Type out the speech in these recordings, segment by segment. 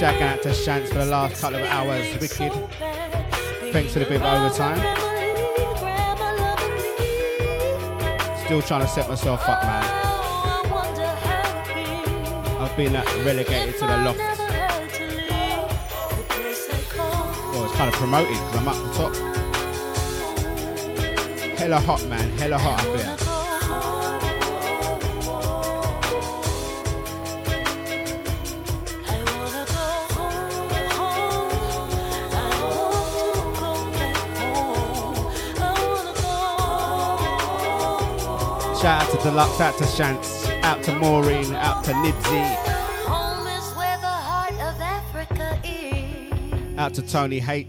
Shout out to Shants for the last couple of hours. Wicked. Thanks for the bit of overtime. Still trying to set myself up, man. I've been uh, relegated to the loft. Well, it's kind of promoted because I'm up the top. Hella hot, man. Hella hot up here. Shout out to Deluxe, out to Shants, out to Maureen, out to Nibsy, out to Tony H,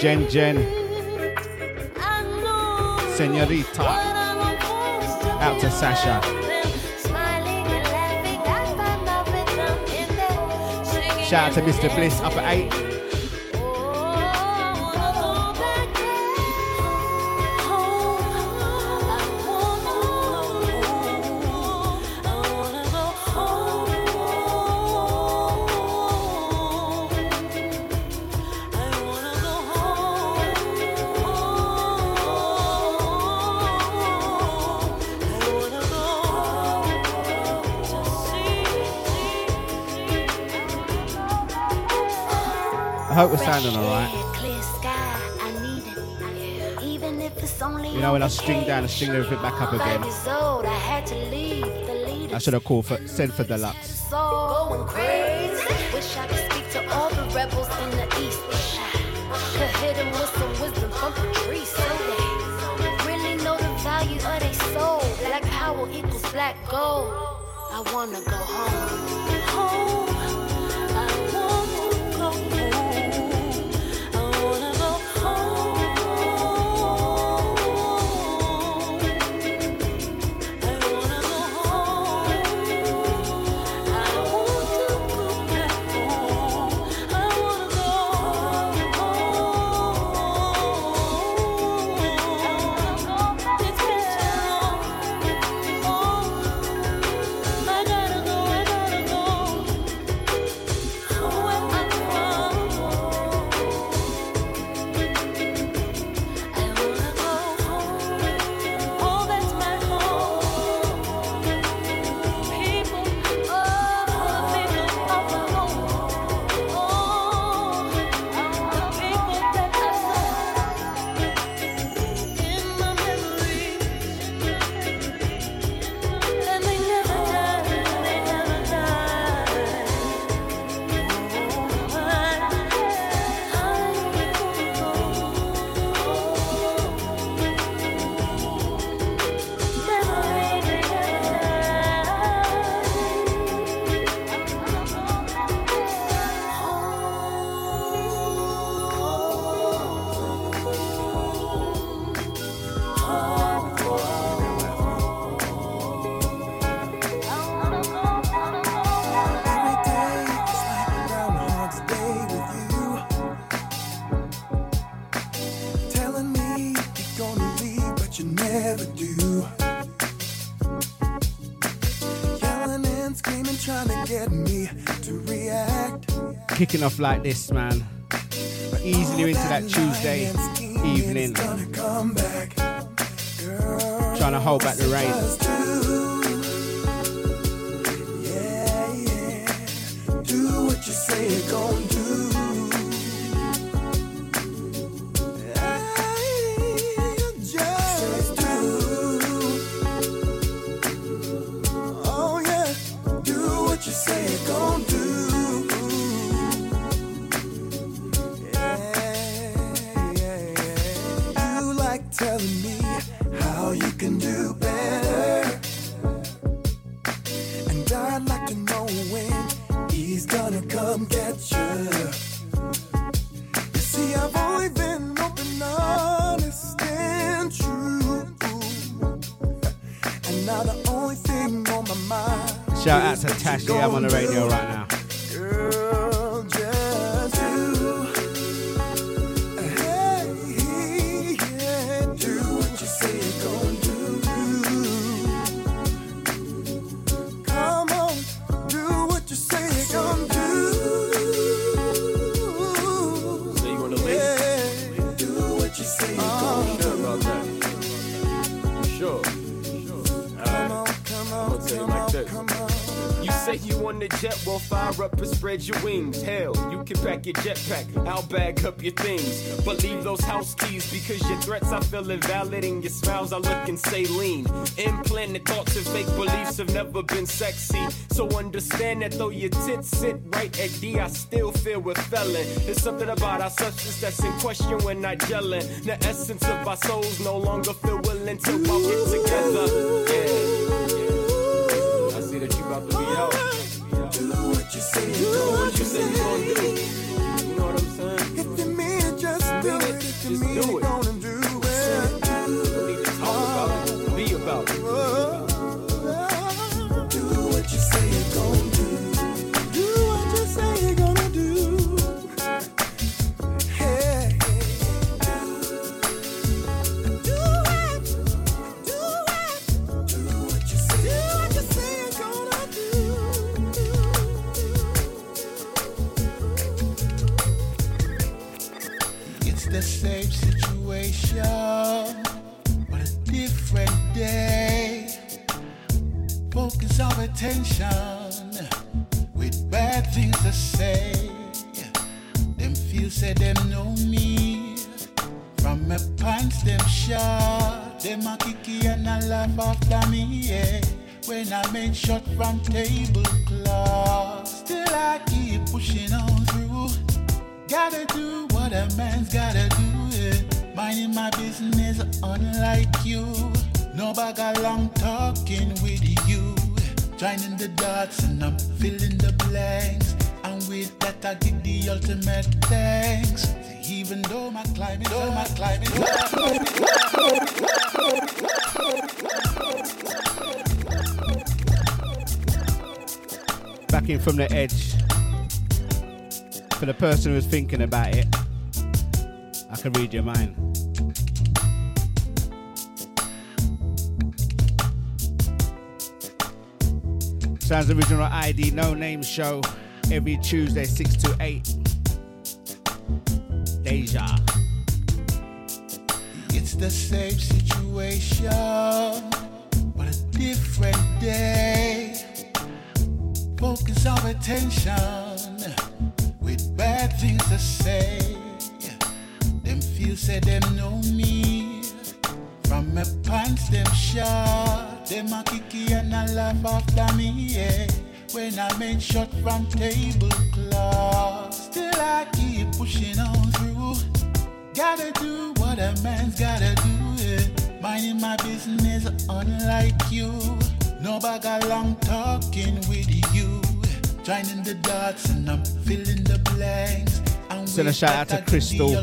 Jen Jen, Senorita, out to Sasha. Shout out to Mr. Bliss up at 8. Hope we're sounding alright. You know when I string down and string everything back up again. I should have called for said for deluxe. Going crazy. Wish I could speak to all the rebels in the east. Wish I could hit them with some wisdom from Patrice. So they really know the value of their soul. Black power equals black gold. I wanna go home. Kicking off like this, man. Easily into that Tuesday evening. Trying to hold back the rain. Spread your wings. Hell, you can pack your jetpack, I'll bag up your things. But leave those house keys because your threats I feel invalid and your smiles I look and say lean. Implanted thoughts and fake beliefs have never been sexy. So understand that though your tits sit right at D, I still feel with felon. There's something about our substance that's in question when I gelling. The essence of our souls no longer feel willing to walk it together. Yeah. The same situation, but a different day. Focus our attention with bad things to say. Them feel say them know me. From my pants them short. Them a kiki and a laugh after me, yeah. When I make shot from tablecloth. Still I keep pushing on through. Gotta do what a man's gotta do. Yeah. Minding my business, unlike you. No bag of long talking with you. Joining the dots and I'm filling the blanks. And with that, I give the ultimate thanks. Even though my climate, though my climate, Back in from the edge. For the person who's thinking about it, I can read your mind. Sounds original ID, no name show every Tuesday, 6 to 8. Deja. It's the same situation, but a different day. Focus our attention with bad things to say. Feel say them know me. From my pants them short. Them a kiki and a laugh after me, yeah. When I make shot from tablecloth. Still I keep pushing on through. Gotta do what a man's gotta do, yeah. Minding my business, unlike you. No bag of long talking with you. Joining the dots and I'm filling the blanks. Send a shout out to I give the Crystal.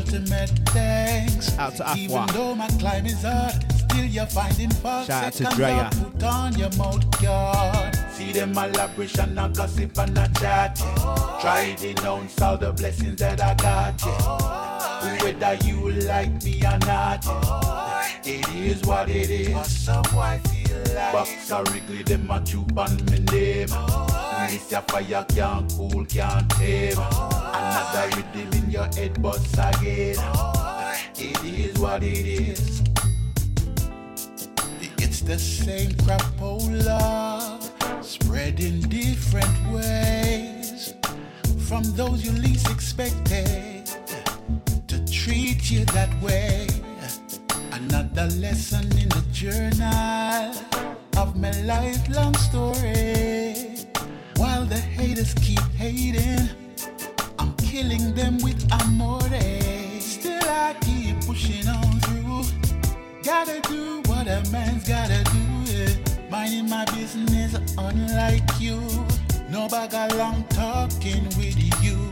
Out to Afwa. though my climb is hard, still you're finding false Shout out to Drea. Put on your mouth guard. See them elaboration and gossip and a chat. yeah. Try denounce all the blessings that I got. Yeah. Whether you like me or not, yeah. it is what it is. Box or wriggly, them a chew on me name. This your fire can't cool, can't tame. Another rhythm in your head, bust again. It is what it is. It's the same crapola, oh spread in different ways. From those you least expected to treat you that way. Another lesson in the journal of my lifelong story. While the haters keep hating, I'm killing them with amore. Still, I keep pushing on through. Gotta do what a man's gotta do. Yeah. Minding my business, unlike you. No bag of long talking with you.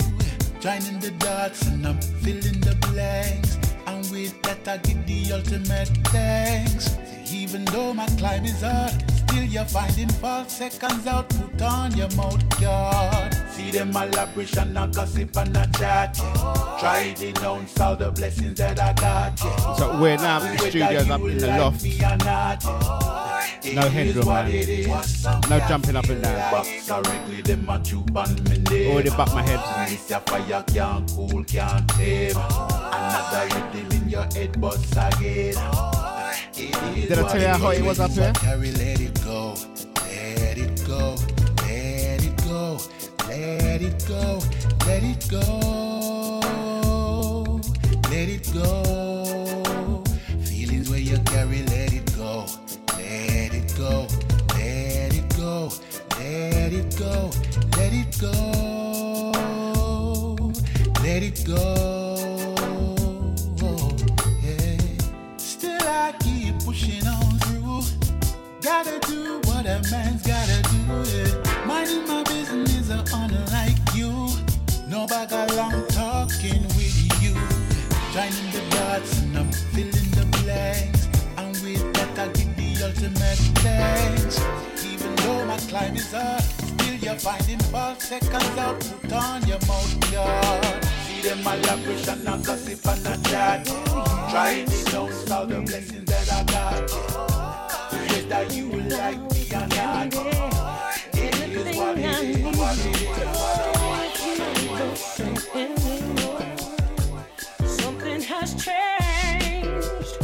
Joining the dots and I'm filling the blanks. And with that, I give the ultimate thanks. See, even though my climb is hard, still you're finding false seconds out. Put on your mouth guard. See them elaboration and gossip and a chat. Yeah. Try denounce all the blessings that I got. Yeah. So we're now in the studios up in the loft. No headroom, man. No jumping up and down. Already bucked my head. Your fire can't cool, can't tame. In your head, bust again. Did I tell you how it was up here? Let it go, let it go, let it go, let it go, let it go, let it go. Feelings where you carry, let it go, let it go, let it go, let it go, let it go, let it go. Gotta do what a man's gotta do. Yeah. Minding my business, uh, unlike you. No of long talking with you. Joining the dots and I'm filling the blanks. And with that, I give the ultimate thanks. Even though my climb is up, still you're finding five seconds out. Put on your mouth guard. See them all and a gossip and a chat. Trying to know all the blessings that I got. Whether you like me or not, it is. What it is. What. Something has changed.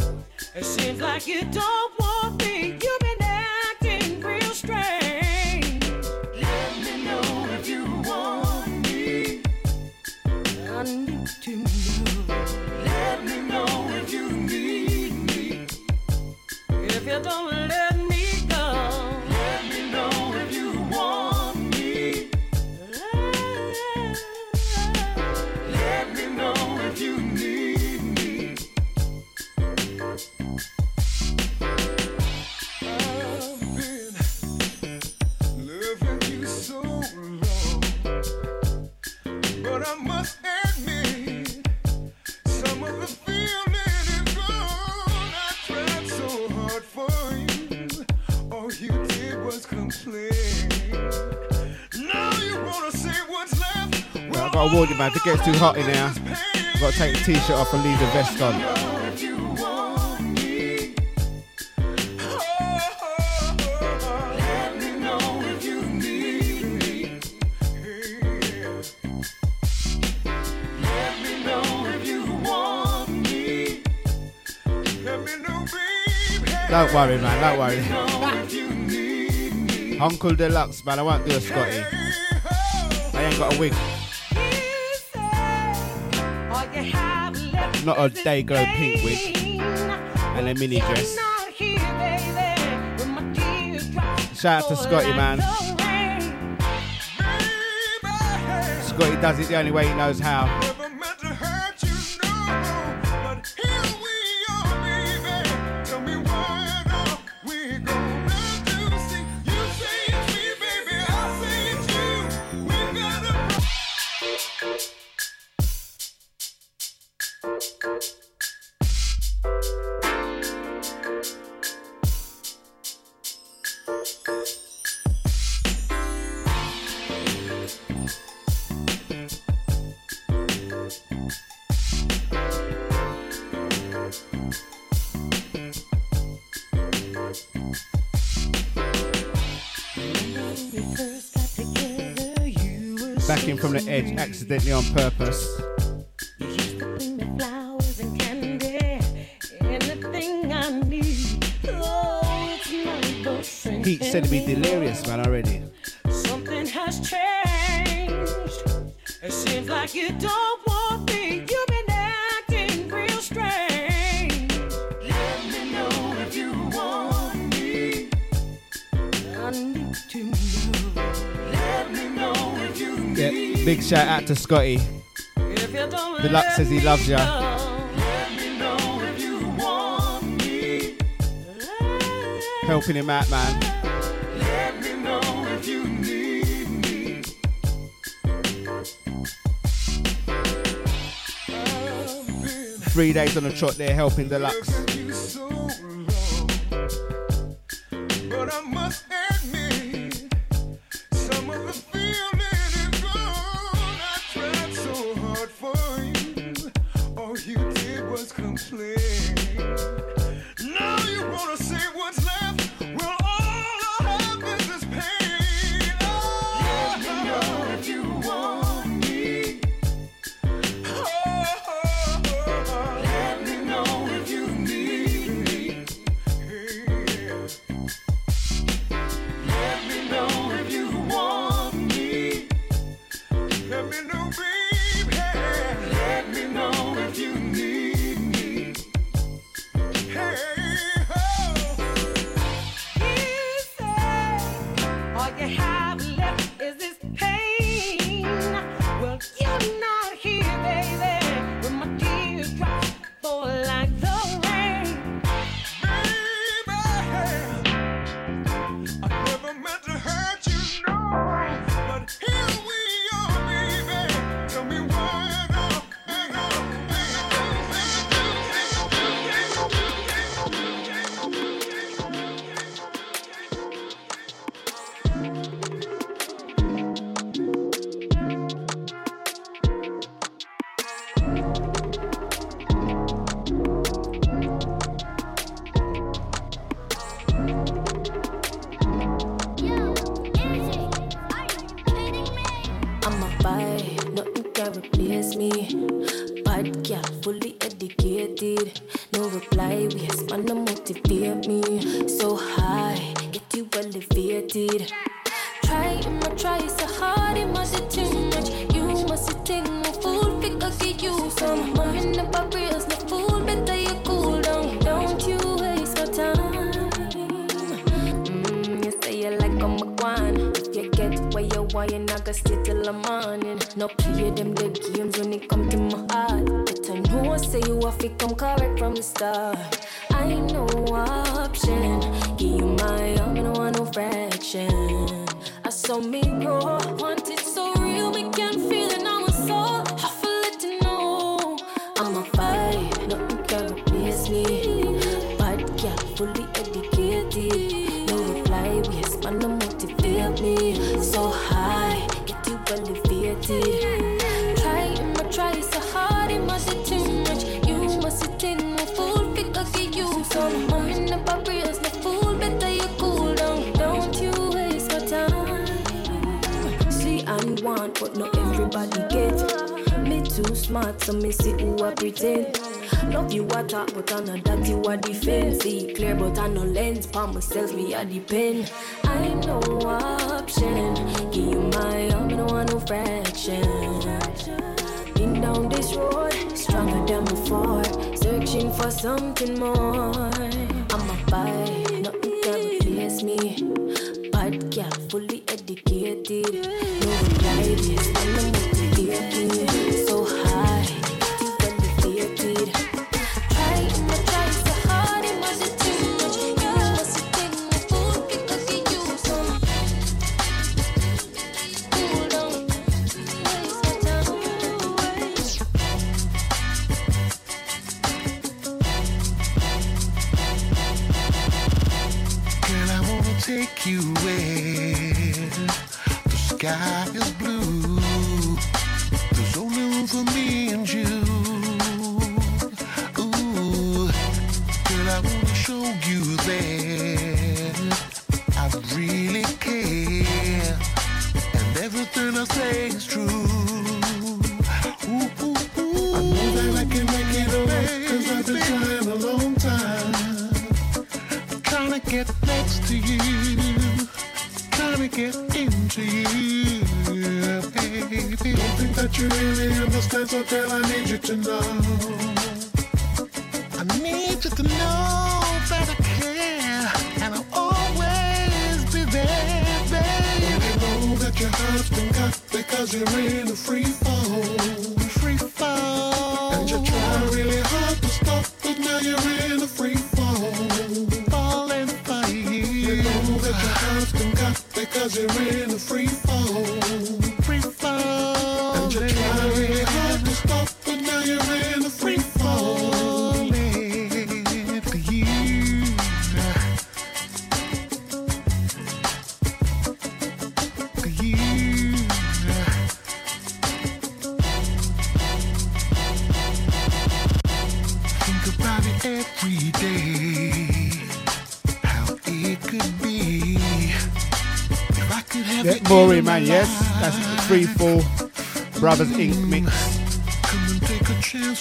It seems like you don't want me. You've been acting real strange. Let me know if you want me. I need to know. Let me know if you need me. If you don't gotta warn you, man. If it gets too hot in here, I've got to take the t-shirt off and leave the vest on. Don't worry, man. Don't worry. Uncle Deluxe, man. I won't do a Scotty. I ain't got a wig. Not a day glow pink wig and a mini dress. Shout out to Scotty, man. Scotty does it the only way he knows how. From the edge, accidentally on purpose. You used me flowers and candy, anything I need. Oh, it's my boyfriend. Pete said to be delirious, man, already. Something has changed. It seems like you don't shout out to Scotty. don't Deluxe says he loves ya. Helping him out, man. Three days on the trot there, helping Deluxe. why you not gonna stay till the morning. No play them the games when it come to my heart. But I know I say you have to come correct from the start. I ain't no option. Give you my all, I don't want no fraction. I saw me go smart, so me see who I pretend. Love you, I talk, but I'm not that you are See Clear, but I no lens. Palm myself, me, I depend. I no option. Give you my all, no want no fraction. Been down this road, stronger than before. Searching for something more. I'm a buy, nothing can replace me. Podcast fully educated.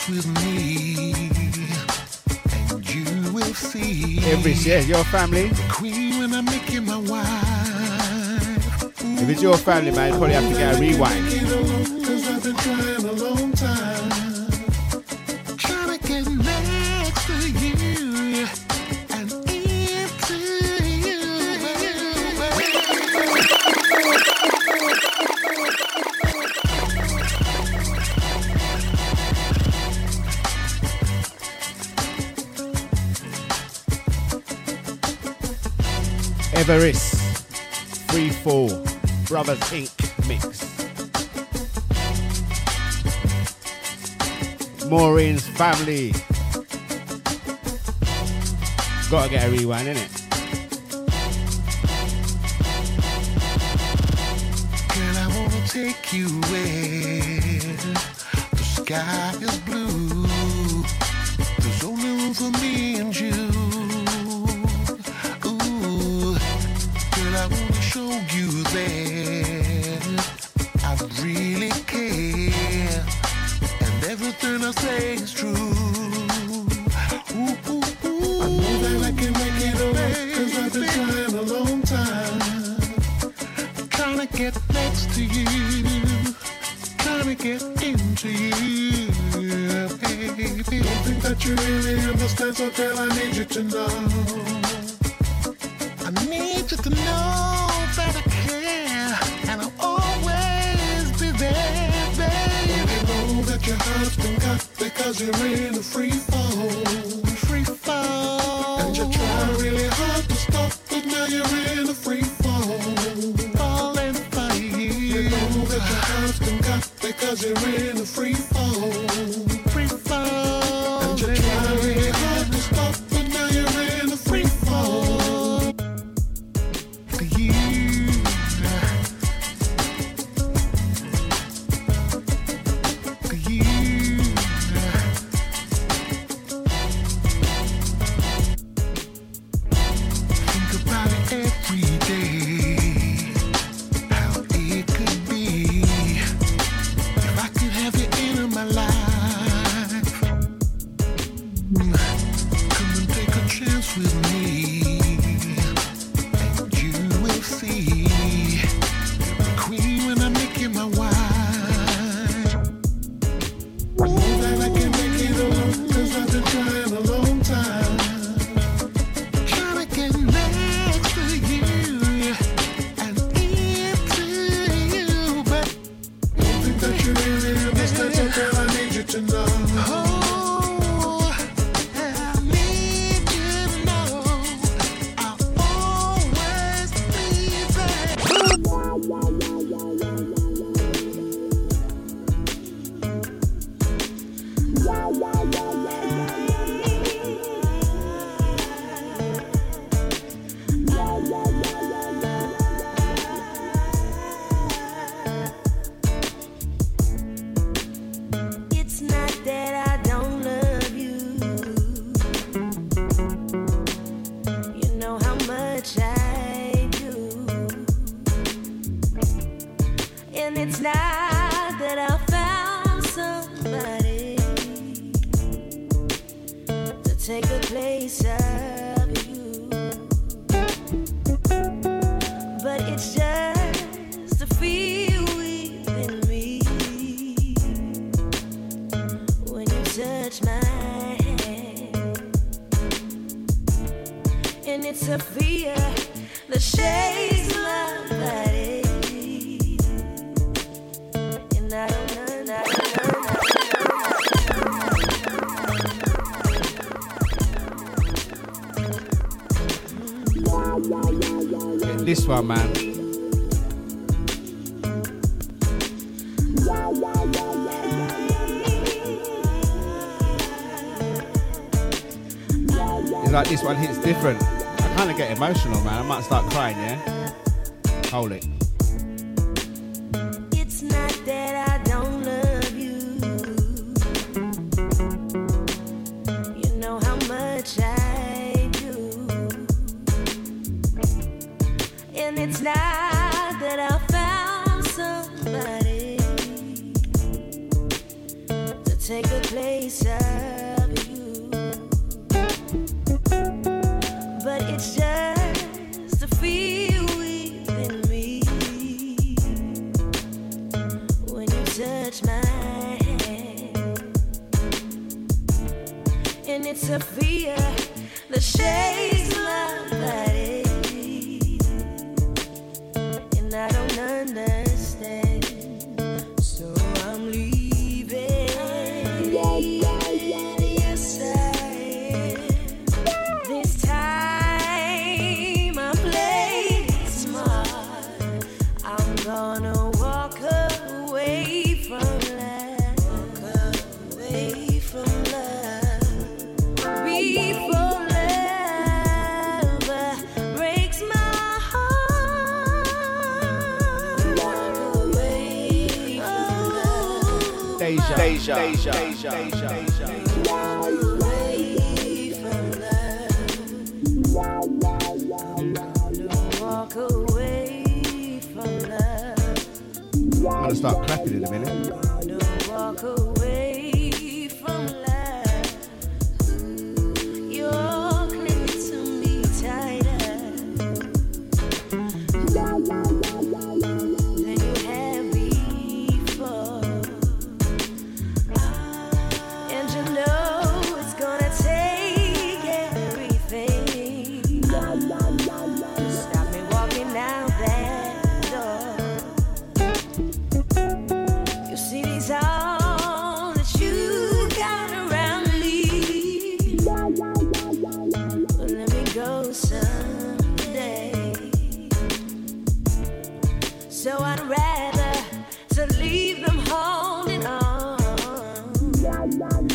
with me. And you will see. Every yeah, your family. If it's your family, man, you probably have to get a rewind. Everest, Free Fall, Brothers Inc. mix. Maureen's family. Gotta get a rewind, innit? Girl, I wanna take you where the sky is different. I kind of get emotional, man. I might start crying, yeah? Hold it.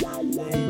la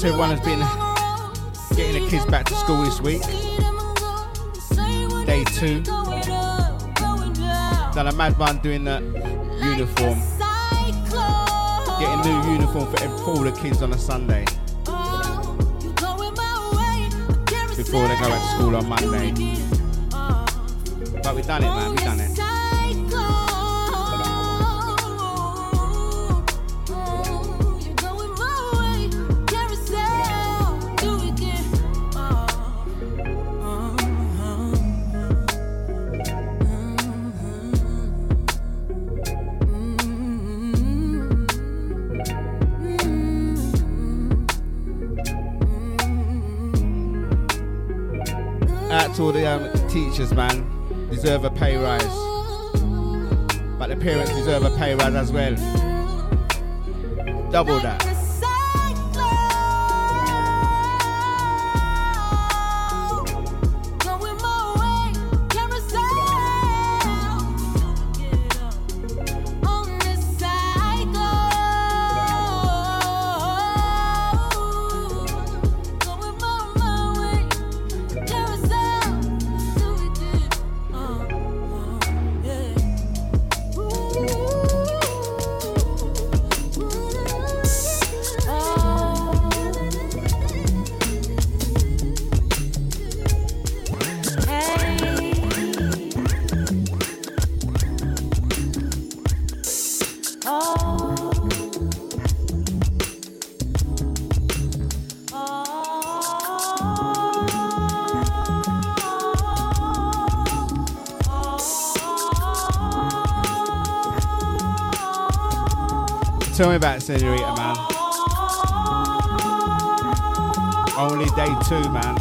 to everyone who's been getting the kids back to school this week. Day two. Done a mad one doing the uniform. Getting new uniform for, all the kids on a Sunday. Before they go back to school on Monday. But we done it, man. We done to all the um, teachers, man. Deserve a pay rise. But the parents deserve a pay rise as well. Double that. man. Only day two, man.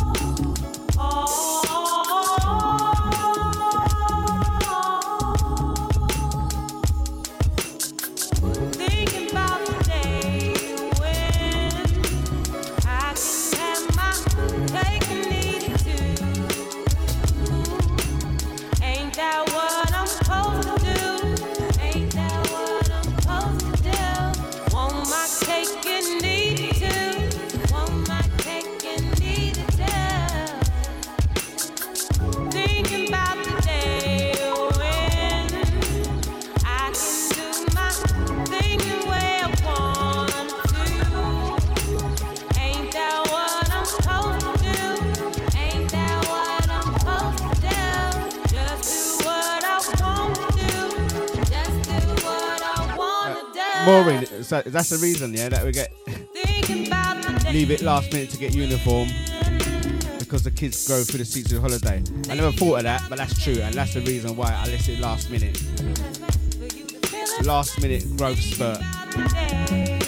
So that's the reason, yeah, that we get Thinking about the day leave it last minute to get uniform because the kids go through the season of holiday. I never thought of that, but that's true, and that's the reason why I list it last minute. Last minute growth spurt.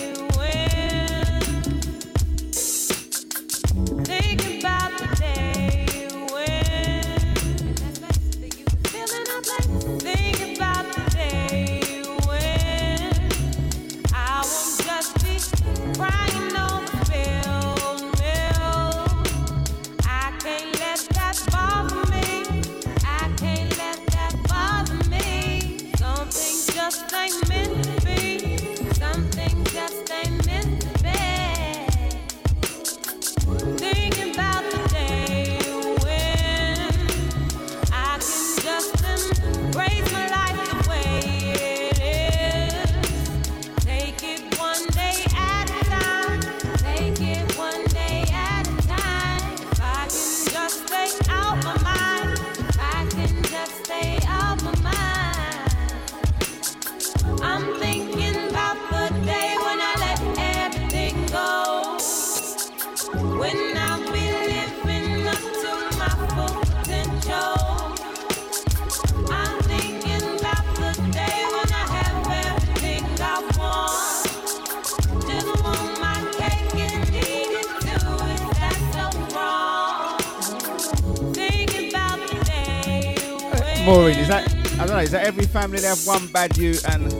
That I don't know, is that every family they have one bad you and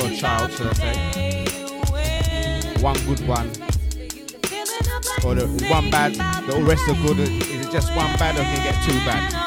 or child, should I say? One good one. Or the one bad, the rest are good. Is it just one bad or can you get two bad?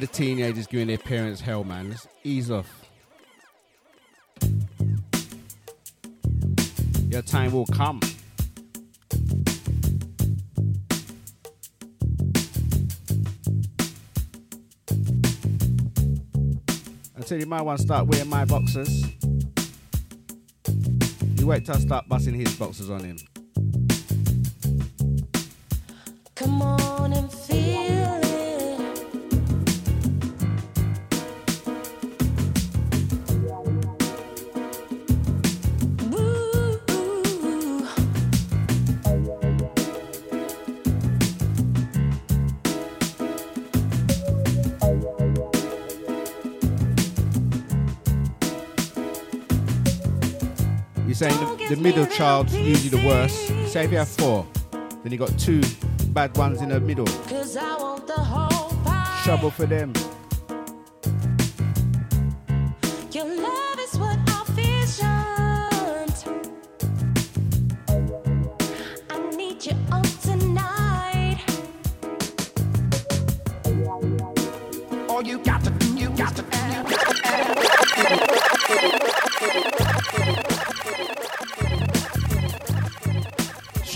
To the teenagers giving their parents hell, man. Let's ease off. Your time will come. Until you might want to start wearing my boxers. You wait till I start busting his boxers on him. Come on and saying the, the middle child's usually the worst. Say if you have four, then you got two bad ones in the middle. Cause I want the whole. Trouble for them.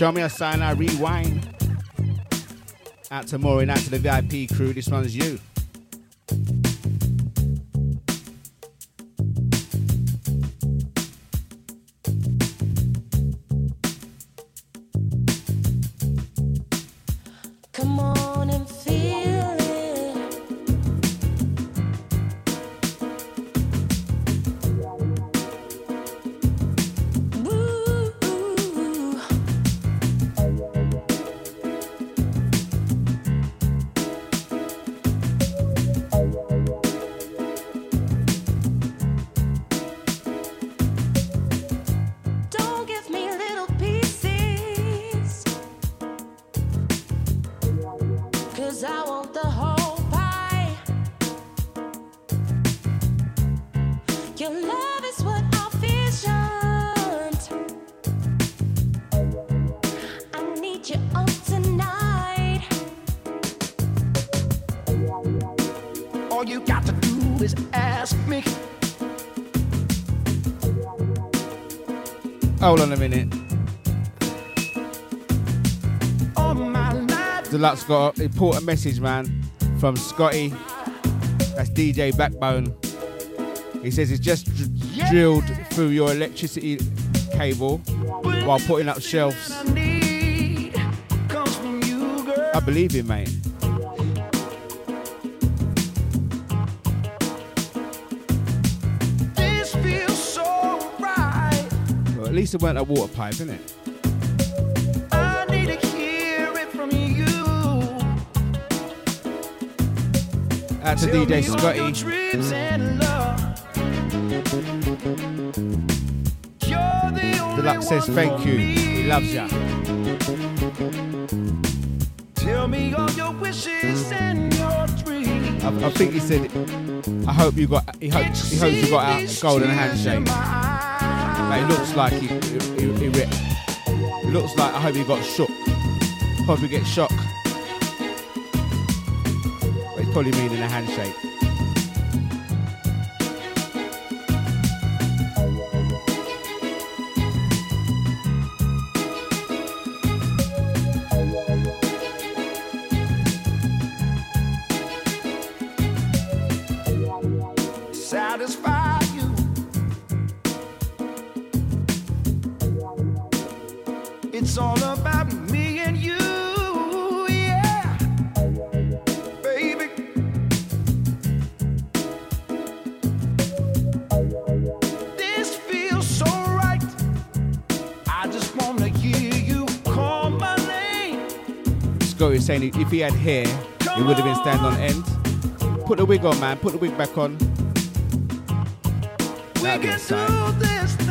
Show me a sign, I rewind. Out to Maureen, out to the VIP crew. This one's you. Hold on a minute. The got a important message, man, from Scotty. That's DJ Backbone. He says he's just dr- yeah. drilled through your electricity cable while putting up shelves. I believe him, mate. used to work at Water Pipe, innit? Out to DJ Scotty. Deluxe says thank you. He loves ya. Tell me all your wishes and your dreams. I, I think he said, I hope you got, he, hope, he hopes you got a golden handshake. It looks like he, he, he ripped. It looks like I hope he got shook. Hope he gets shocked. But it's probably meaning a handshake. saying if he had hair, it would have been stand on end. Put the wig on, man. Put the wig back on. That'd we can do this.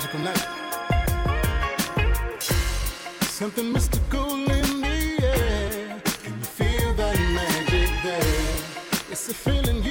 magical night. Something mystical in the air. Can you feel that magic there? It's a feeling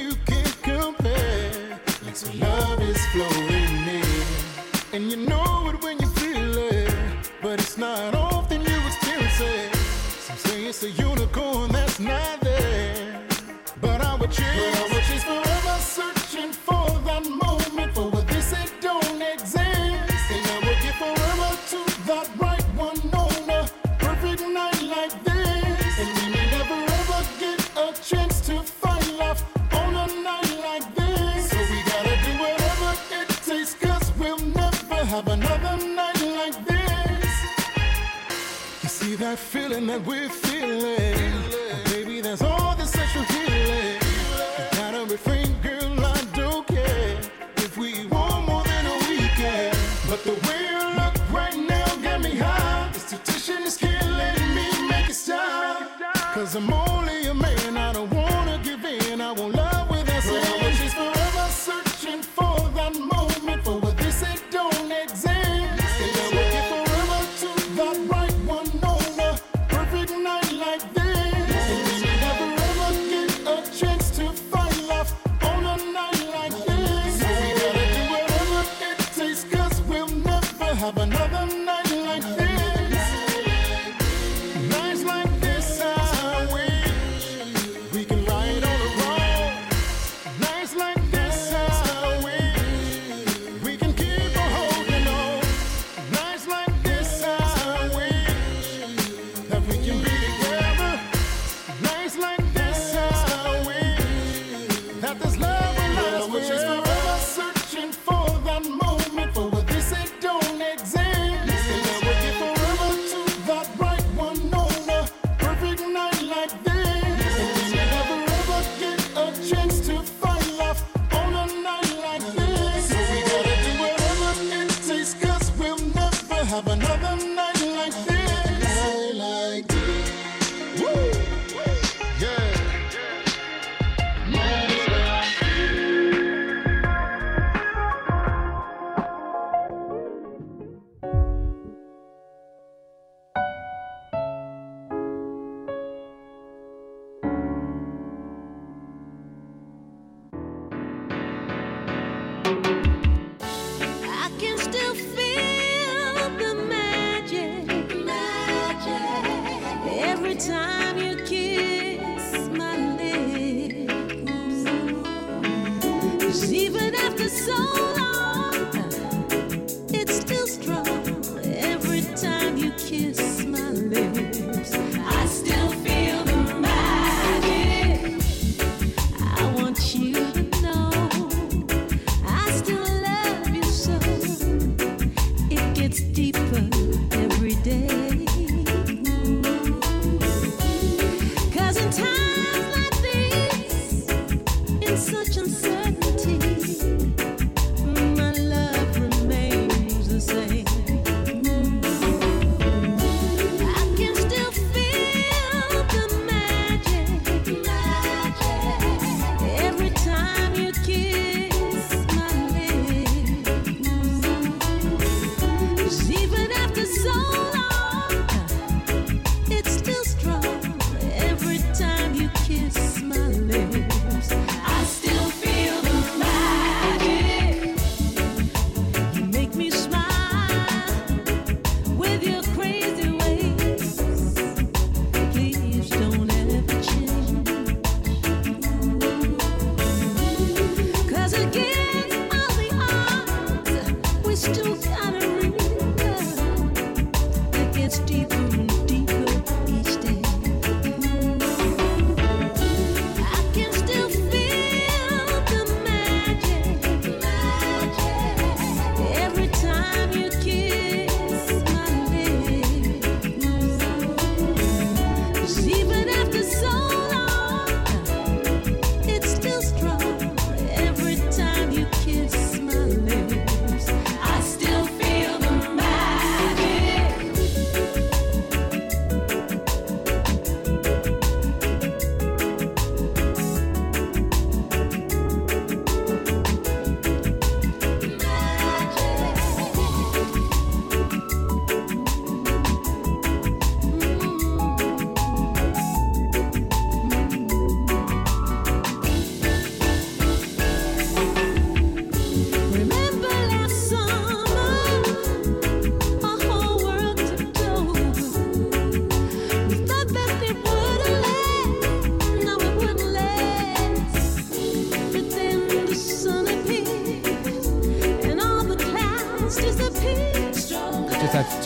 I'm sick.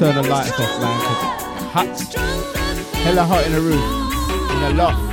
turn the lights off, man. Hot, hella hot in the room, in the loft.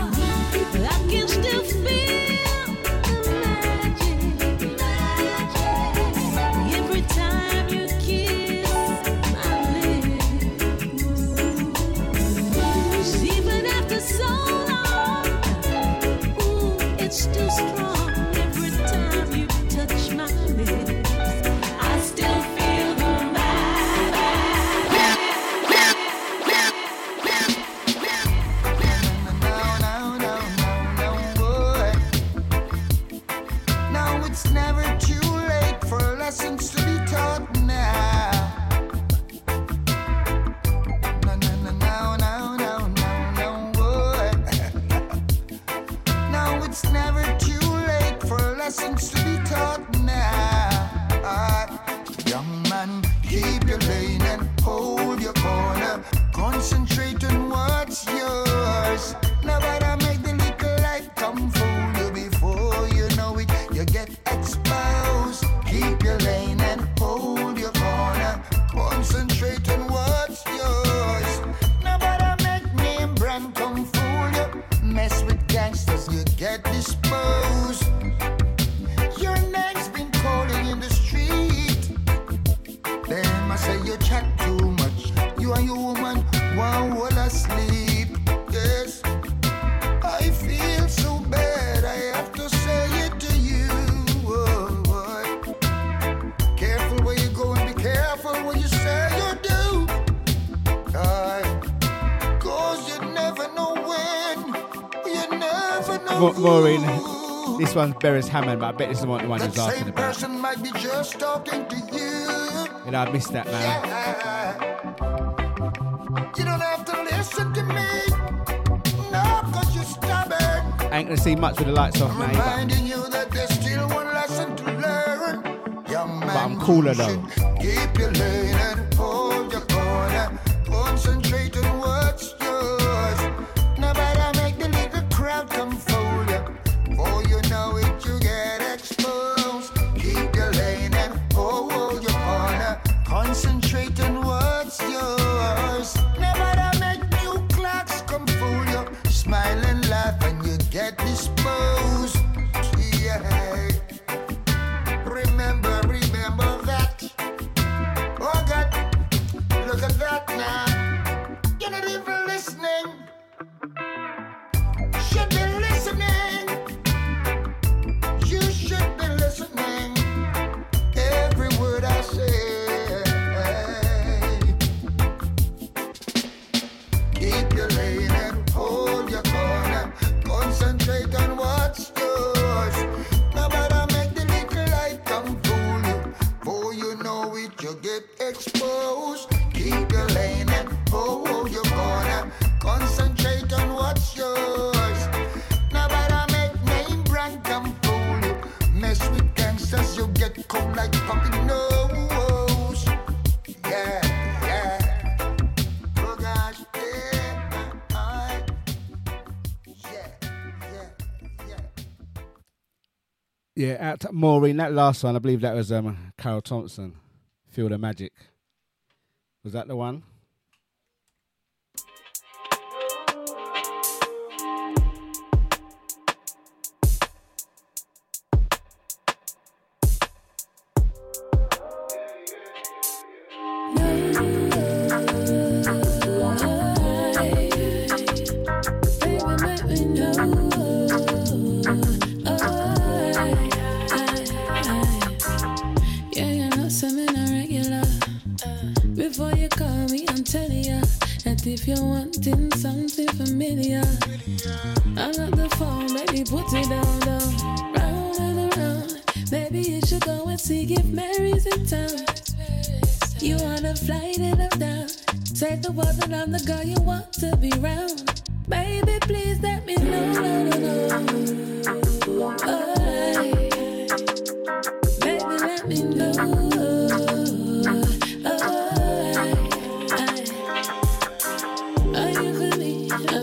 let this Maureen. This one's Beres Hammond, but I bet this is the one, the one you're about. Might be just talking to you. You know, I missed that, man. Yeah. You don't have to listen to me. No, cause you're stubborn. I ain't gonna see much with the lights off, man. Reminding you that there's still one lesson to learn. But I'm cooler, though. Yeah, to Maureen. That last one, I believe that was um, Carroll Thompson. Feel the magic. Was that the one?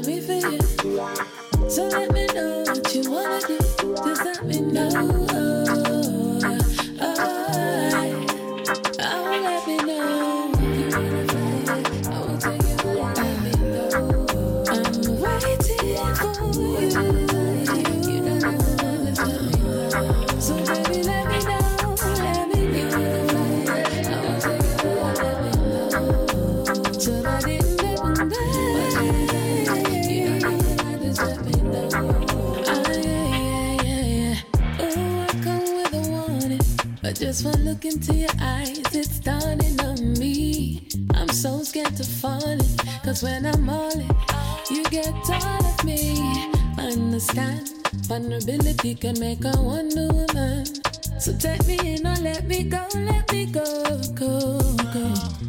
So let me know what you wanna do. Just let me know. Just one look into your eyes, it's dawning on me. I'm so scared to fall in. Cause when I'm all in, you get all of me. Understand, vulnerability can make a wonder woman. So take me in or let me go, let me go, go, go.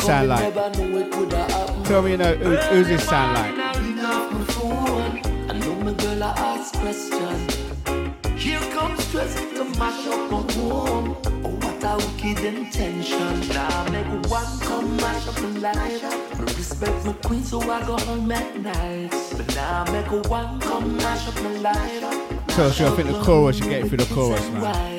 This sound like? Never know it coulda happened. Tell me, you know, who, who's this sound like? I ring off my phone. I know my girl I ask questions. Here comes stress to mash up my home. Oh, what a wicked intention. Now make one come mash up my life. Respect my queen, so I go home at night. But now make one come mash up my life. Tell you, I think the chorus, you get through the chorus, man.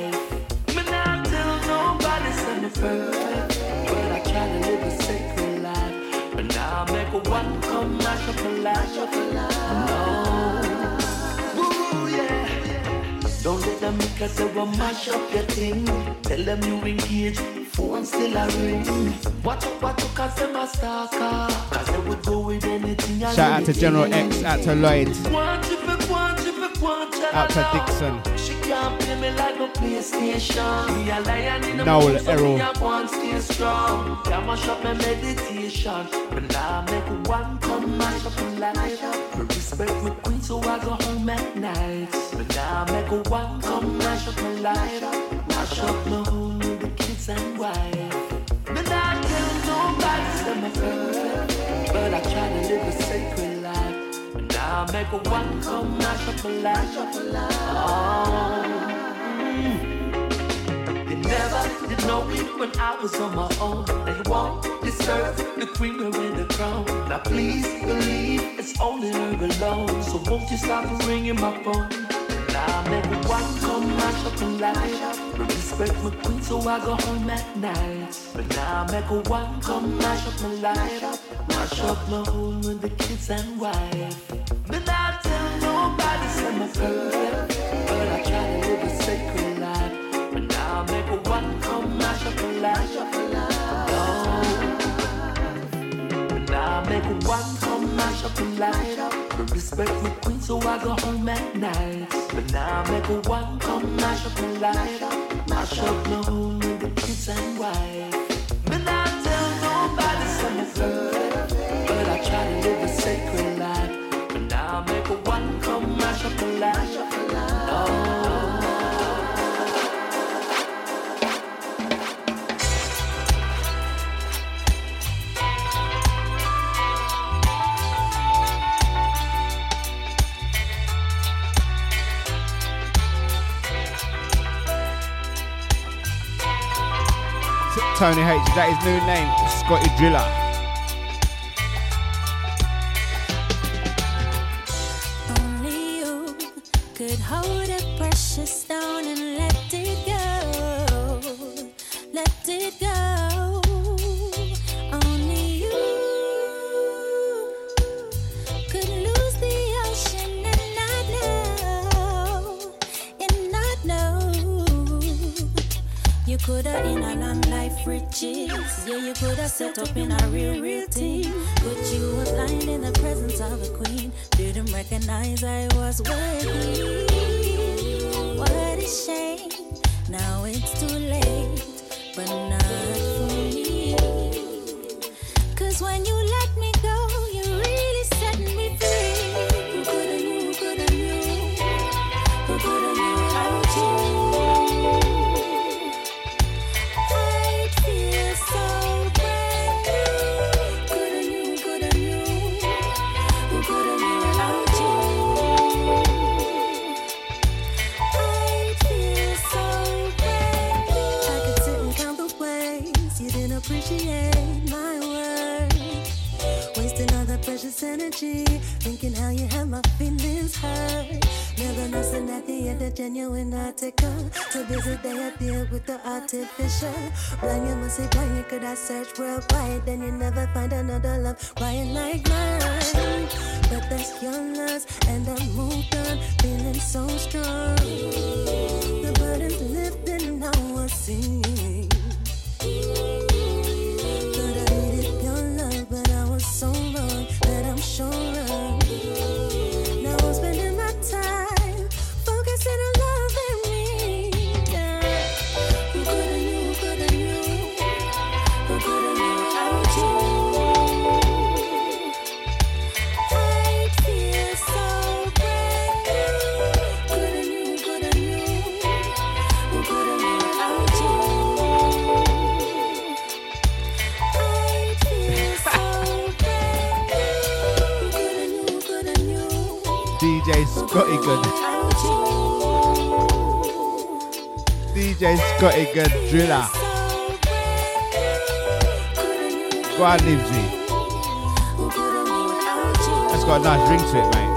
Let them make us say we mash up your thing. Tell them you engage, phone still a ring. Watch out, watch out, cause them a stalker. Cause they would go with anything Shout out to General. X, out to Lloyd, Want you for, want you for, want you out to Dixon. she can't play me like a PlayStation. Me a lion in the Noel Errol. me a want stay strong. Can mash up my meditation, but now I make one come mash up my life. Respect my queen, so I go home at night. Now I make one come mash up my life. Mash up my with the kids and wife. Me not tell nobody say me perfect, but I try to live a sacred life. Now make a one come mash up my life. Oh. knowing when I was on my own that you won't deserve the queen or the crown. Now please believe it's only her alone. So won't you stop ringing my phone? Now make one come mash up and up. Respect my queen, so I go home at night. But now I make one come mash up light up. Mash up my home with the kids and wife. But I tell nobody, say my girl. But I try to live a sacred life. But now I make one come mash up and light up. But now make one come mash up light up. Respect my queen, so I go home at night. But now I make a one come mash up light up. Mash up my home with the kids and wife. But I tell nobody, my girl. But I try to live a sacred life. But now I make a one come mash up and light Tony H. Is that his new name? Scotty Driller. Scotty Good. DJ Scotty Good Driller. Go on, Nibsy. That's got a nice ring to it, mate.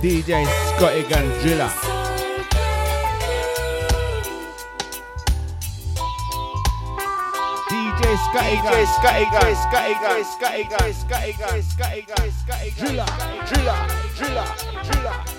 DJ Scotty Gun Driller. Scotty. DJ Scotty Gun, Scotty Gun, Scotty Gun, Scotty Gun, Scotty Gun, Scotty. Driller, driller, driller, driller, driller,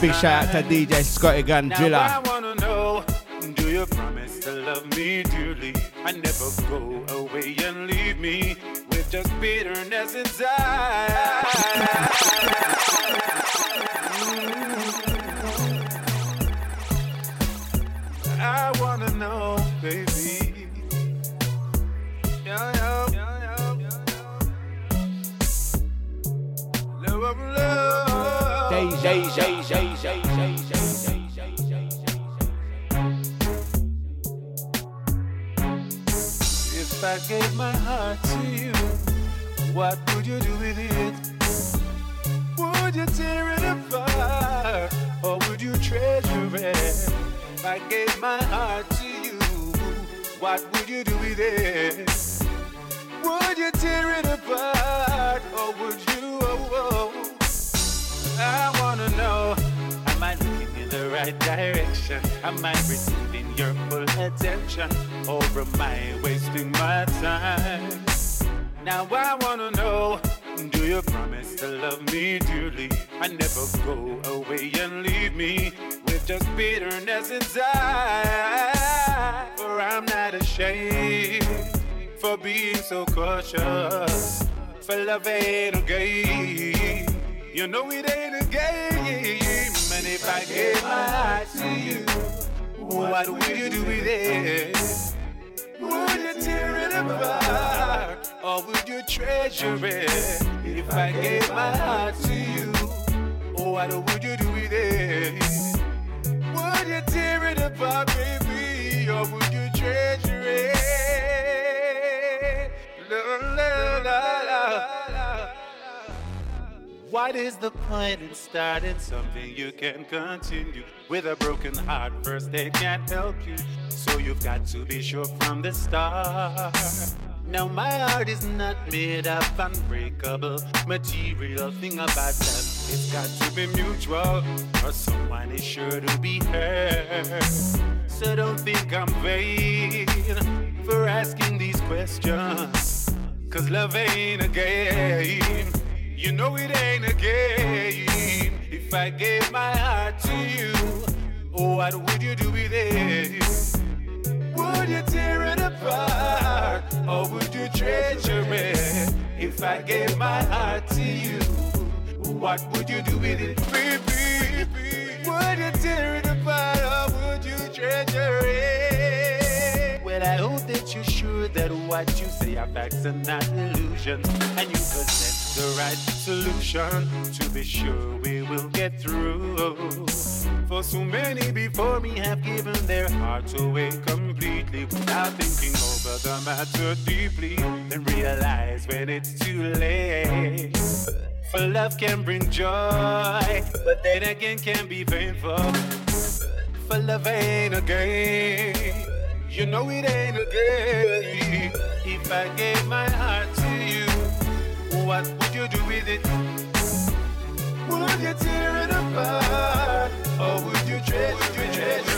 big shout out to DJ Scotty Gun Driller. What would you do with it? Would you tear it apart, baby? Or would you treasure it? La, la, la, la. What is the point in starting something you can continue with a broken heart? First, they can't help you, so you've got to be sure from the start. Now, my heart is not made of unbreakable material. Thing about that, it's got to be mutual, or someone is sure to be hurt. So don't think I'm vain for asking these questions. Cause love ain't a game. You know it ain't a game. If I gave my heart to you, oh, what would you do with it? Would you tear it apart? Or would you treasure it? If I gave my heart to you, what would you do with it? Baby, would you tear it apart? Or would you treasure it? Well, I hope that you're sure that what you say are facts and not illusions. And you possess the right solution to be sure we will get through. For so many before me have given their hearts away completely without thinking over the matter deeply. Then realize when it's too late. For love can bring joy, but then again can be painful. For love ain't a game. You know it ain't a game. If I gave my heart to you, what would you do with it? Would you tear it apart? Or would you treasure it?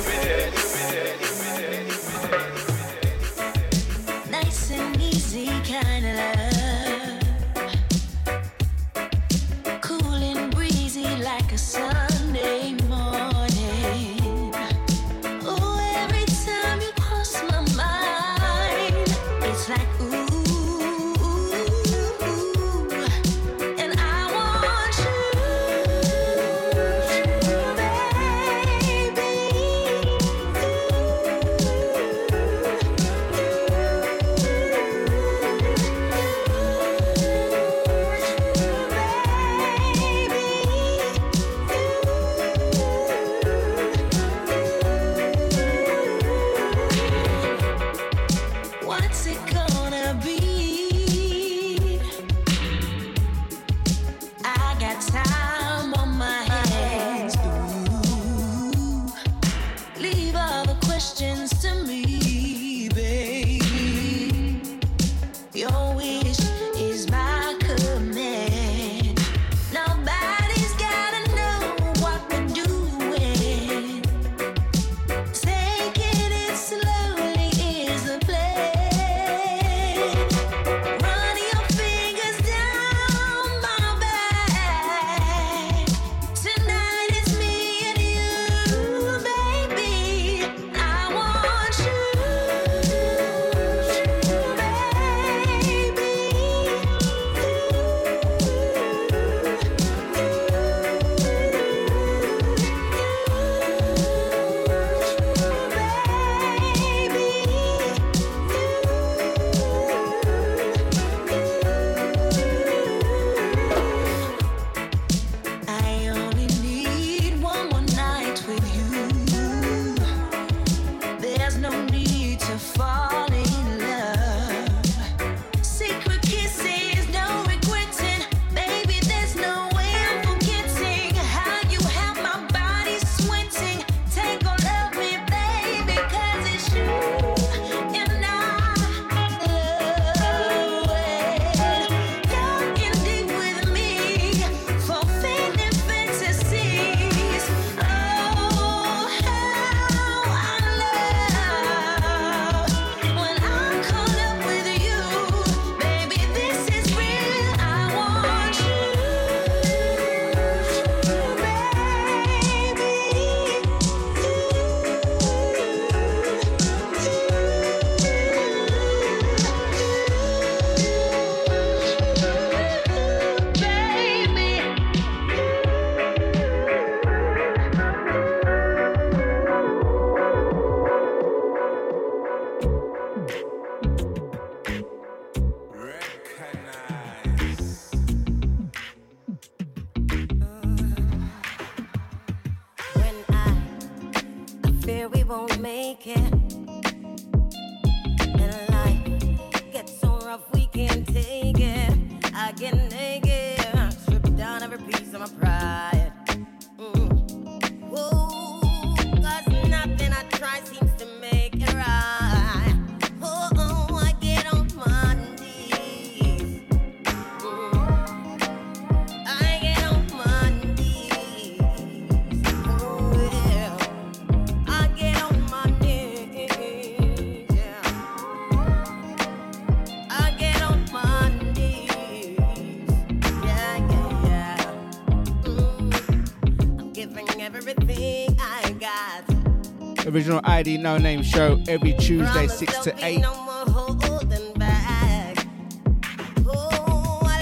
Original ID No Name Show every Tuesday, 6 to 8.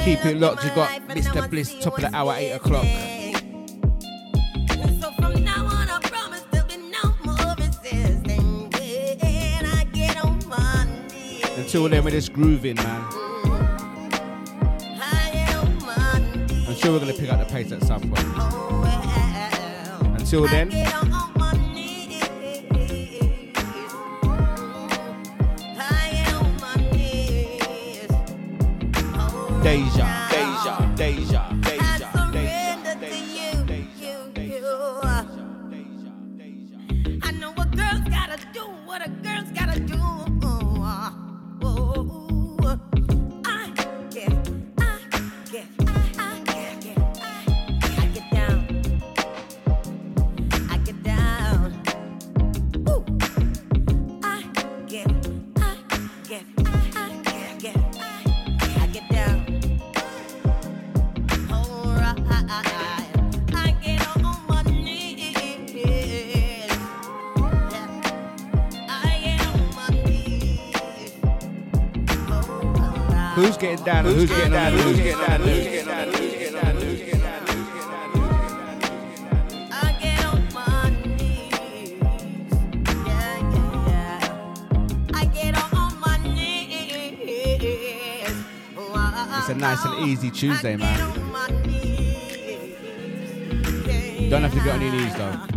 Keep it locked. You got Mr. Bliss, top of the hour, 8 o'clock. Until then, we're just grooving, man. I'm sure we're going to pick up the pace at some point. Until then. Who's getting down? Who's? Who's getting down? Who's getting down? Who's getting down? It's a nice and easy Tuesday, man. Don't have to get on your knees though.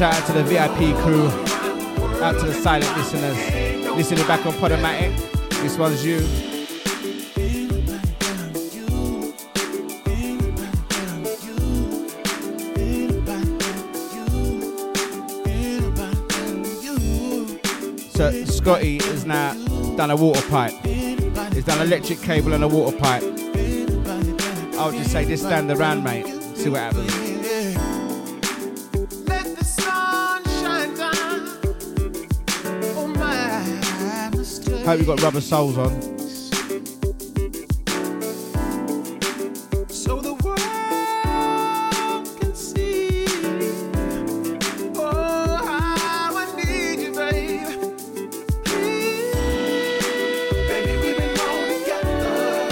Shout out to the VIP crew, out to the silent listeners, listening back on Podomatic. This one's you. So Scotty has now done a water pipe. He's done electric cable and a water pipe. I'll just say just stand around, mate. See what happens. Hope you got rubber soles on. So the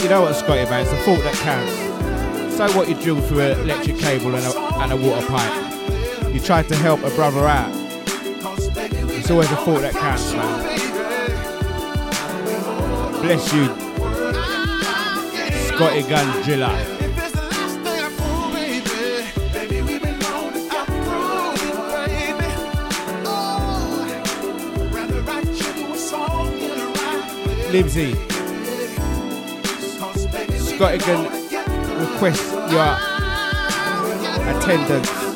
you, know what, Scotty, man? It's the thought that counts. So what you do through an electric cable and a, and a water pipe. You tried to help a brother out. It's always a thought that counts, man. Bless you, Scotty Gun Libsy. Scotty can request your attendance.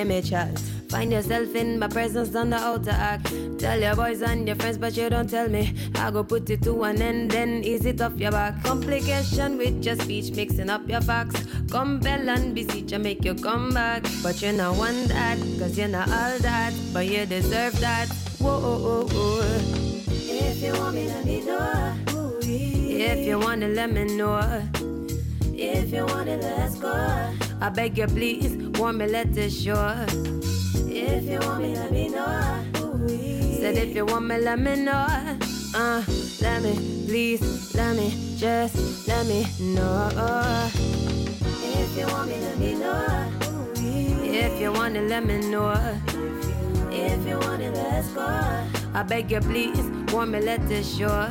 Find yourself in my presence on the outer act. Tell your boys and your friends, but you don't tell me. I go put it to an end, then ease it off your back. Complication with your speech, mixing up your facts. Compel and beseech and make you come back. But you're not one that, cause you're not all that. But you deserve that. Whoa, oh, oh, oh. If you want me, let me know. If you wanna let me know. If you want it, let's go. I beg you, please, want me, let this show. If you want me, let me know. Said if you want me, let me know. Uh, let me, please, let me, just let me know. If you want me, let me know. If you want it, let me know. If you want it, let's go. I beg you, please, want me, let this show.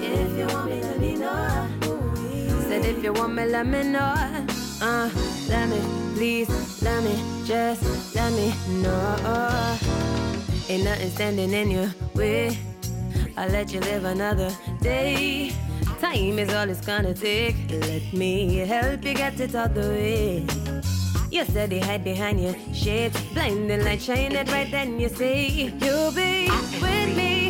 If you want me, let me know. Said if you want me, let me know. Uh, let me, please, let me, just let me know. Ain't nothing standing in your way. I'll let you live another day. Time is all it's gonna take. Let me help you get it out the way. You said they hide behind your shades, blinding light shining right then you say you'll be with me,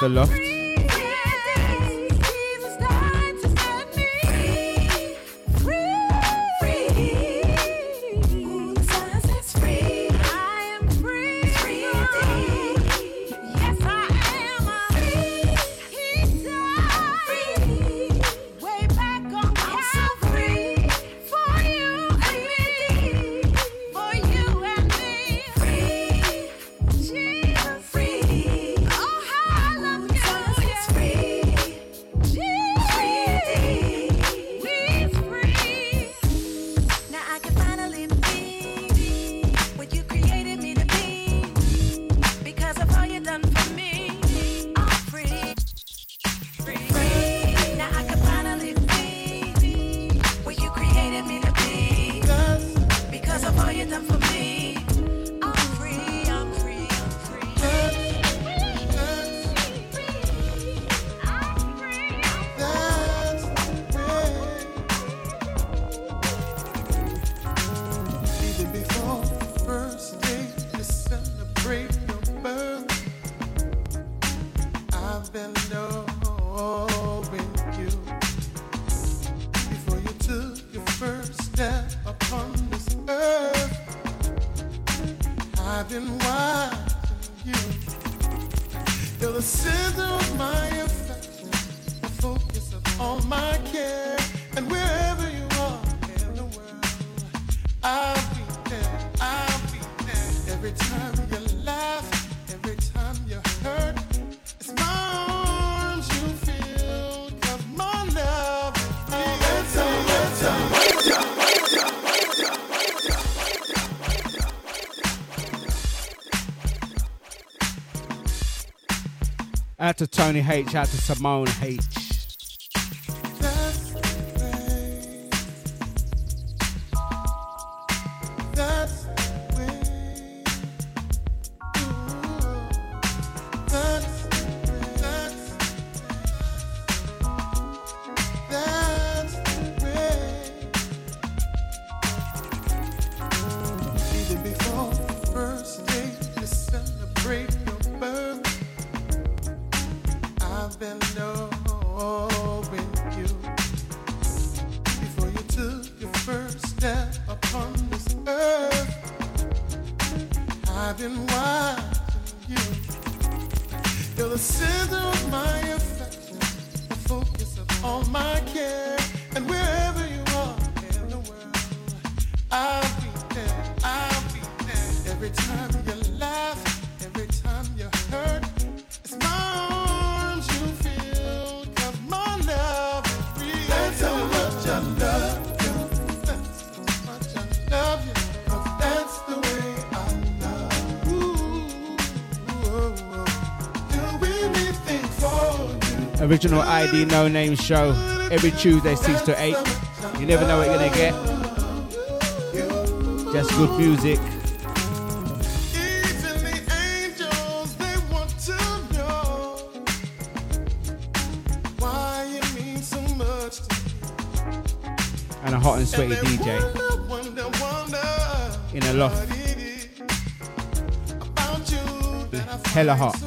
the loft. And why you. You're the center of my affection. The focus of all my care. And wherever you are in the world I'll be there, I'll be there. Every time Out to Tony H, out to Simone H. ID No Name Show every Tuesday, 6 to 8. You never know what you're going to get. Just good music. And a hot and sweaty DJ in a loft. Hella hot.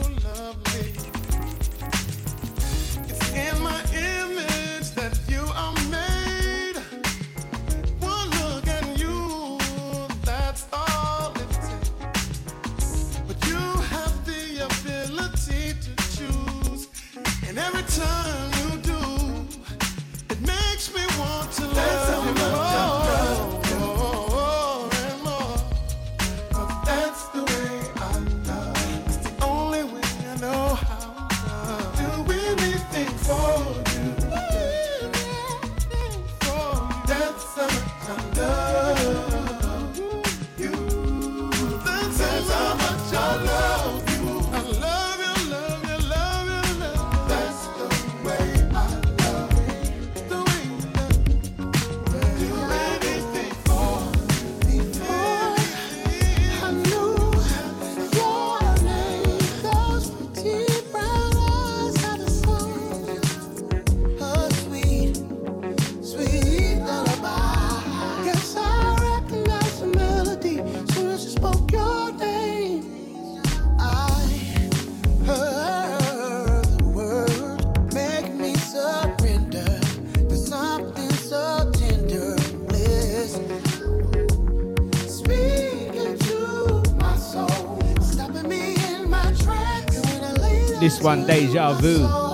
one, Deja Vu.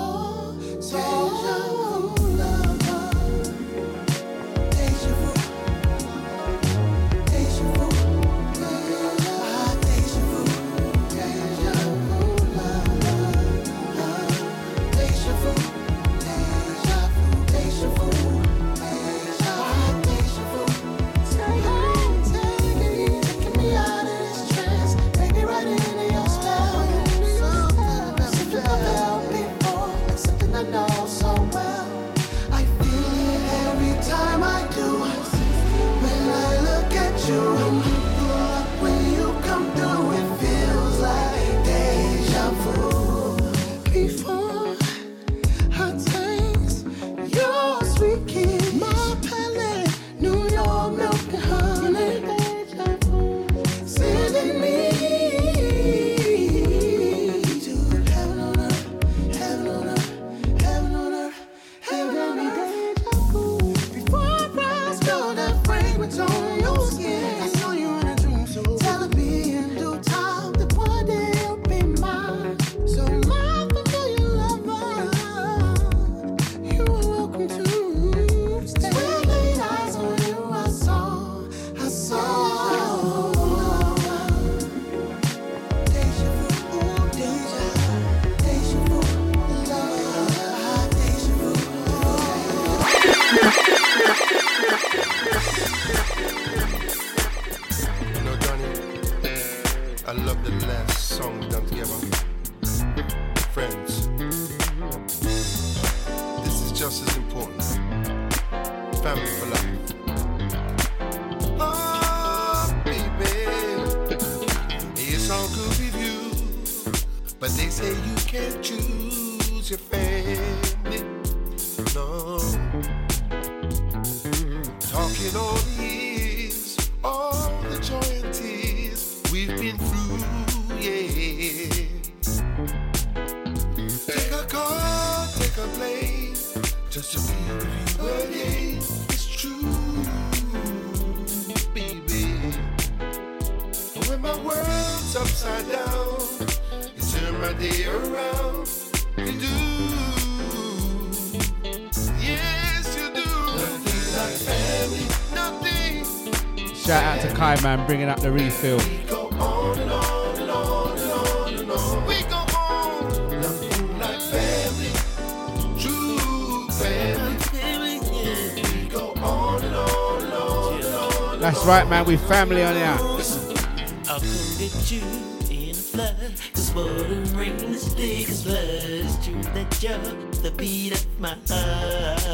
bringing up the refill. That's right, man. We family on here. I'll come get you in a flood. Cause water rain is thick as blood. It's true that you're the beat of my heart.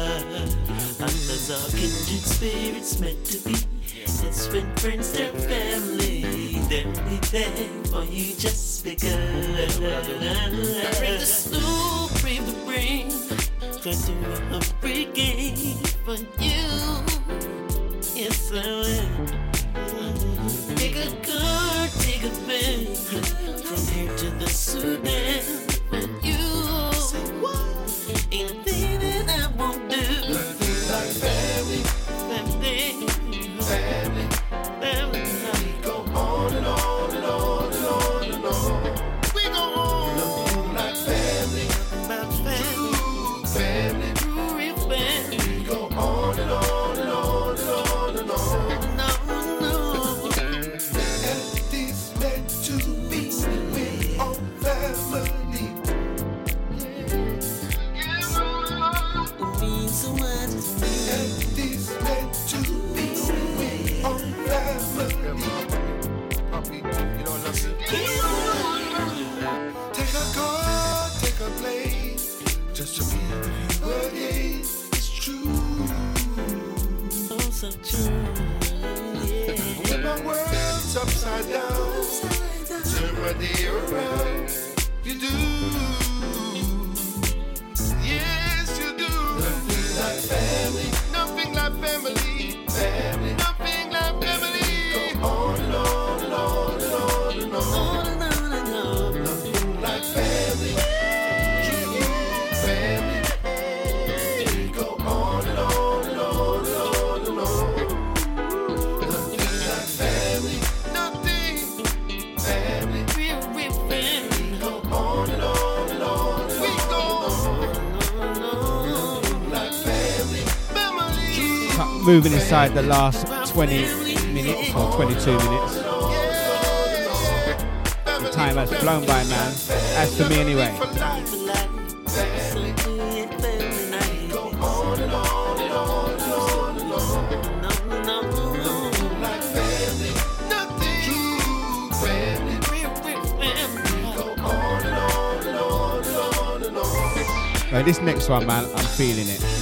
I'm the all kindred spirits meant to be it's friends Princeton family. Then we there for you just because. I bring the snoop, bring the ring. you're a pregame for you. Yes, I will. Take a car, take a van. From here to the Sudan for you. Ain't upside down. Turn my day around. You do. Yes, you do. Nothing like family. Nothing like family. Moving inside the last 20 minutes or 22 minutes. The time has flown by, man. As for me, anyway. This next one, man, I'm feeling it.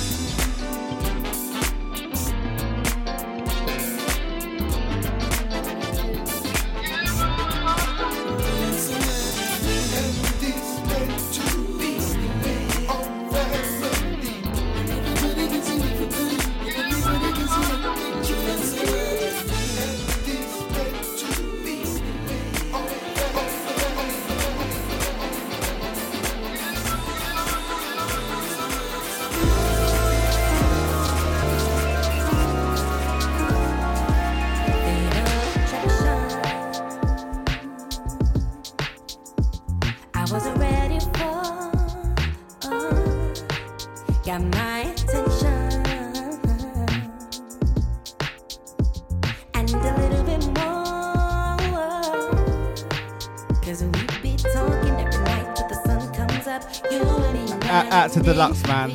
Out, out to Deluxe, man.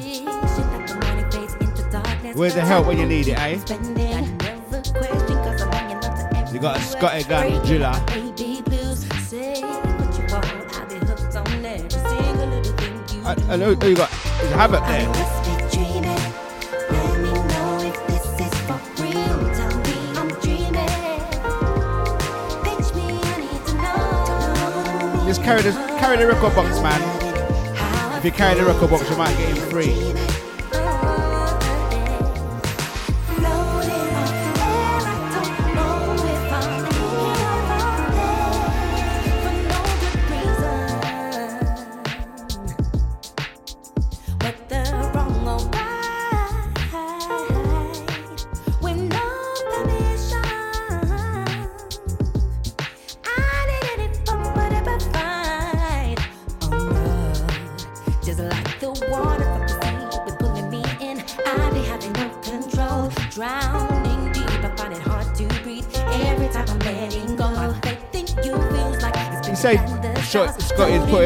Where's the help when you need it, eh? You got a Scotty gun you I, I you got. There's a habit there. Just carry the carry the record box, man. If you carry the record box, you might get him free.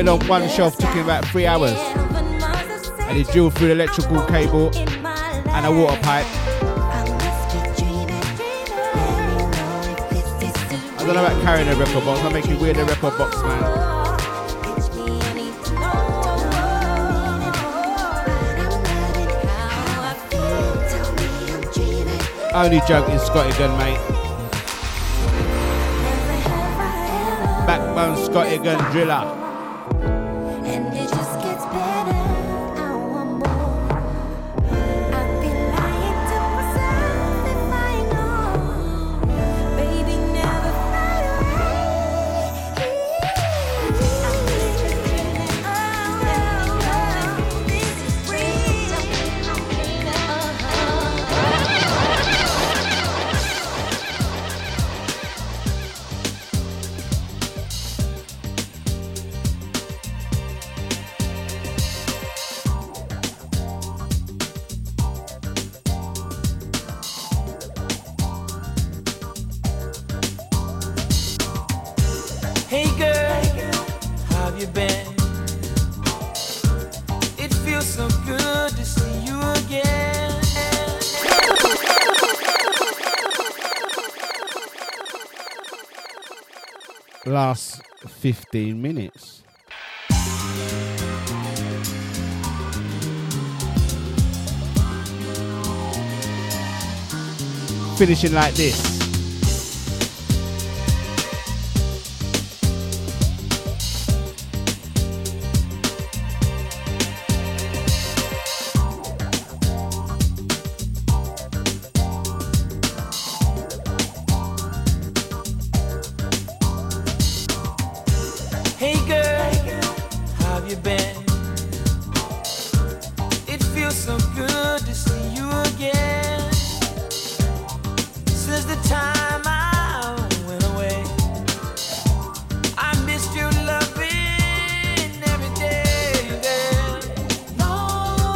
On one shelf, took him about three hours. And he drilled through the electrical cable and a water pipe. I don't know about carrying a record box, I'm making weird the record box, man. Only joking, Scotty Gun, mate. Backbone Scotty Gun driller. 15 minutes. Finishing like this.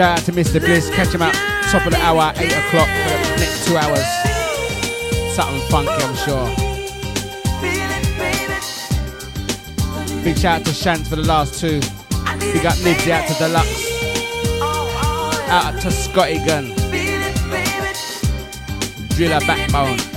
Shout out to Mr. Bliss. Catch him out top of the hour, 8 o'clock for the next two hours. Something funky, I'm sure. Big shout out to Shans for the last two. Big up Nibs out to Deluxe. Out to Scotty Gun. Driller Backbone.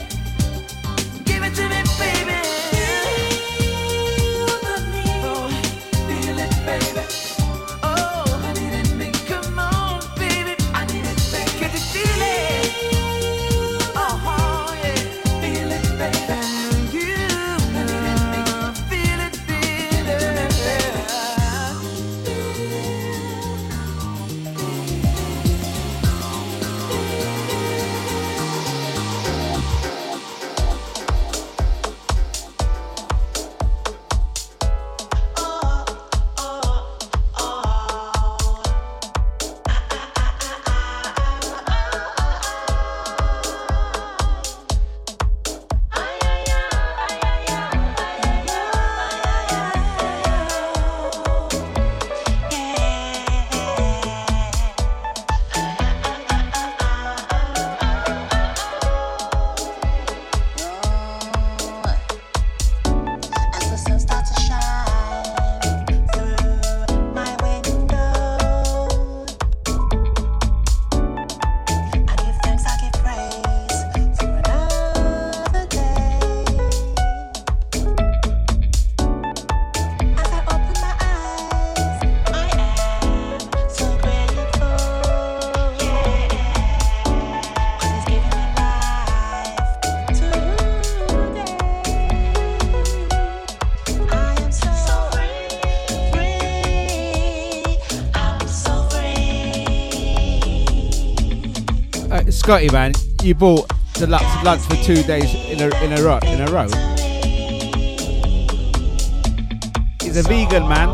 Scotty, man, you bought deluxe lunch for two days in a in a row. In a row. He's a vegan, man.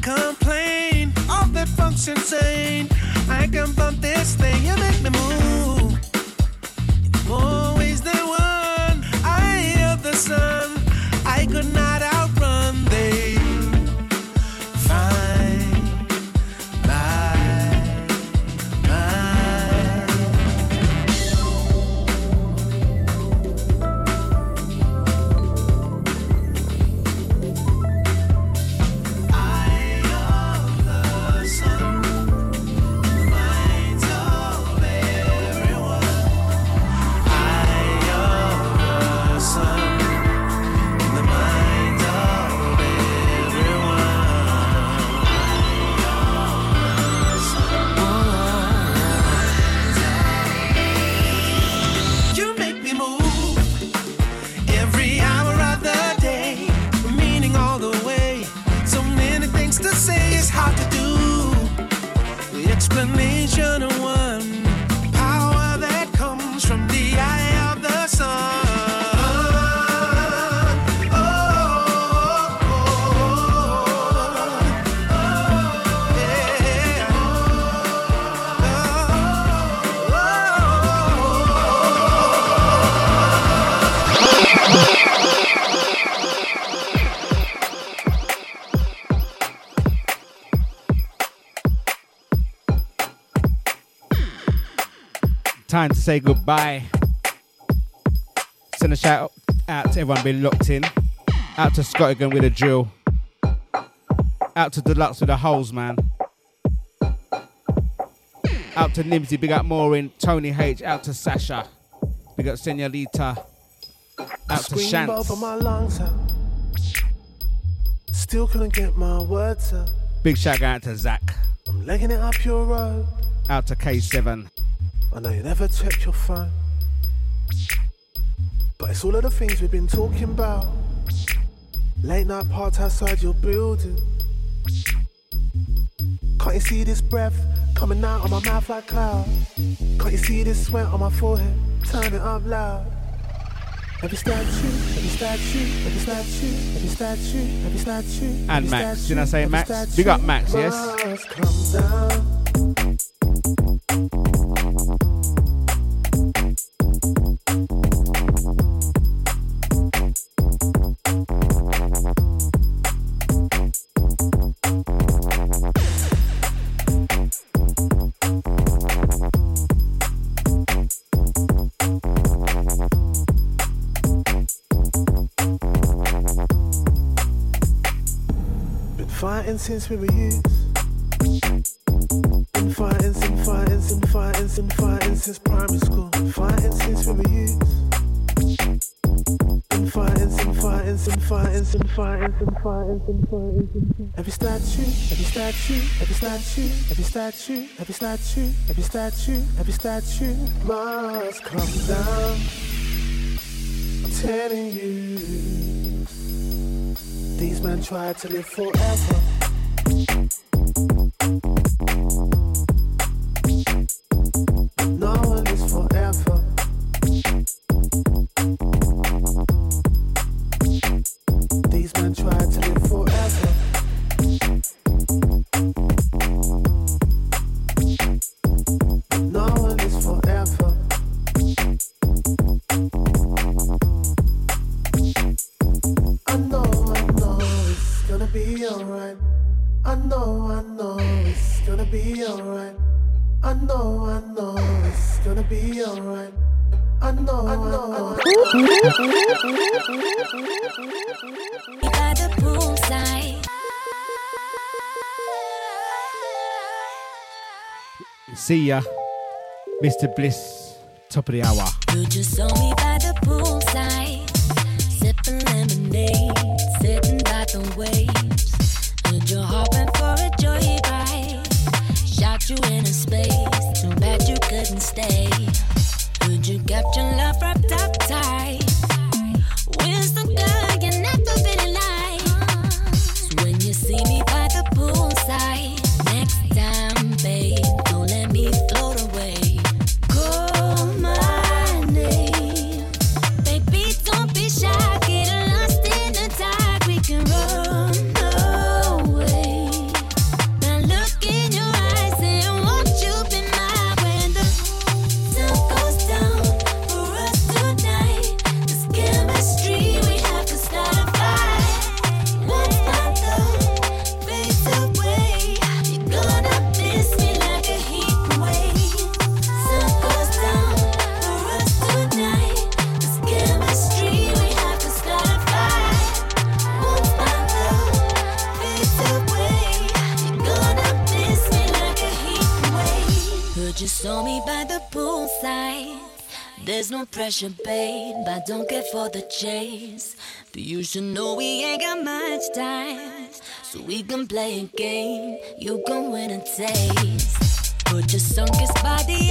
Complain. All that functions sane. Time to say goodbye. Send a shout out to everyone being locked in. Out to Scott again with a drill. Out to Deluxe with the holes, man. Out to Nimsy, big up Maureen, Tony H, out to Sasha. Big up Senorita. Out to Screamed both my lungs. Still couldn't get my words out. Big shout out to Zach. I'm legging it up your road. Out to K7. I know you never checked your phone. But it's all of the things we've been talking about. Late night parts outside your building. Can't you see this breath coming out of my mouth like cloud? Can't you see this sweat on my forehead? Turn it up loud. Every statue, every statue, every statue, every statue, every statue. And Max. Didn't I say Max? Big up Max, yes? Fighting since we were youth. Been fighting, been fighting, been fighting, been fighting since primary school. Fighting since we were youth. Been fighting, been fighting, been fighting, been fighting, been fighting, been fighting, fighting. Every statue, every statue, every statue, every statue, every statue, every statue, every statue must come down. I'm telling you. These men try to live forever thank you See ya. Mr. Bliss, top of the hour. Babe. I don't care for the chase. But you should know we ain't got much time. So we can play a game. You can win a taste. Put your strongest body